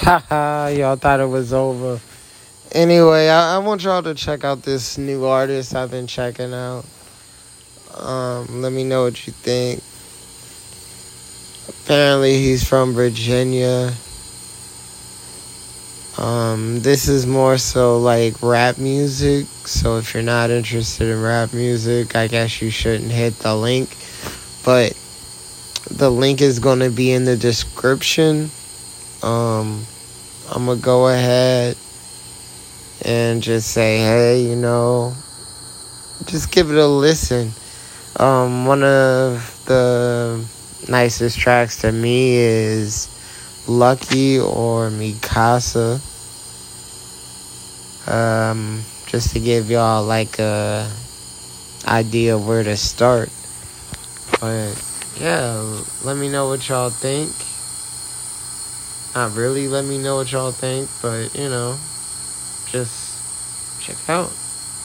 Haha, y'all thought it was over. Anyway, I, I want y'all to check out this new artist I've been checking out. Um, let me know what you think. Apparently, he's from Virginia. Um, this is more so like rap music. So if you're not interested in rap music, I guess you shouldn't hit the link. But the link is going to be in the description. Um, I'm going to go ahead and just say, hey, you know, just give it a listen. Um, one of the nicest tracks to me is Lucky or Mikasa. Um, just to give y'all like a idea where to start. But yeah, let me know what y'all think. Not really let me know what y'all think, but you know, just check it out.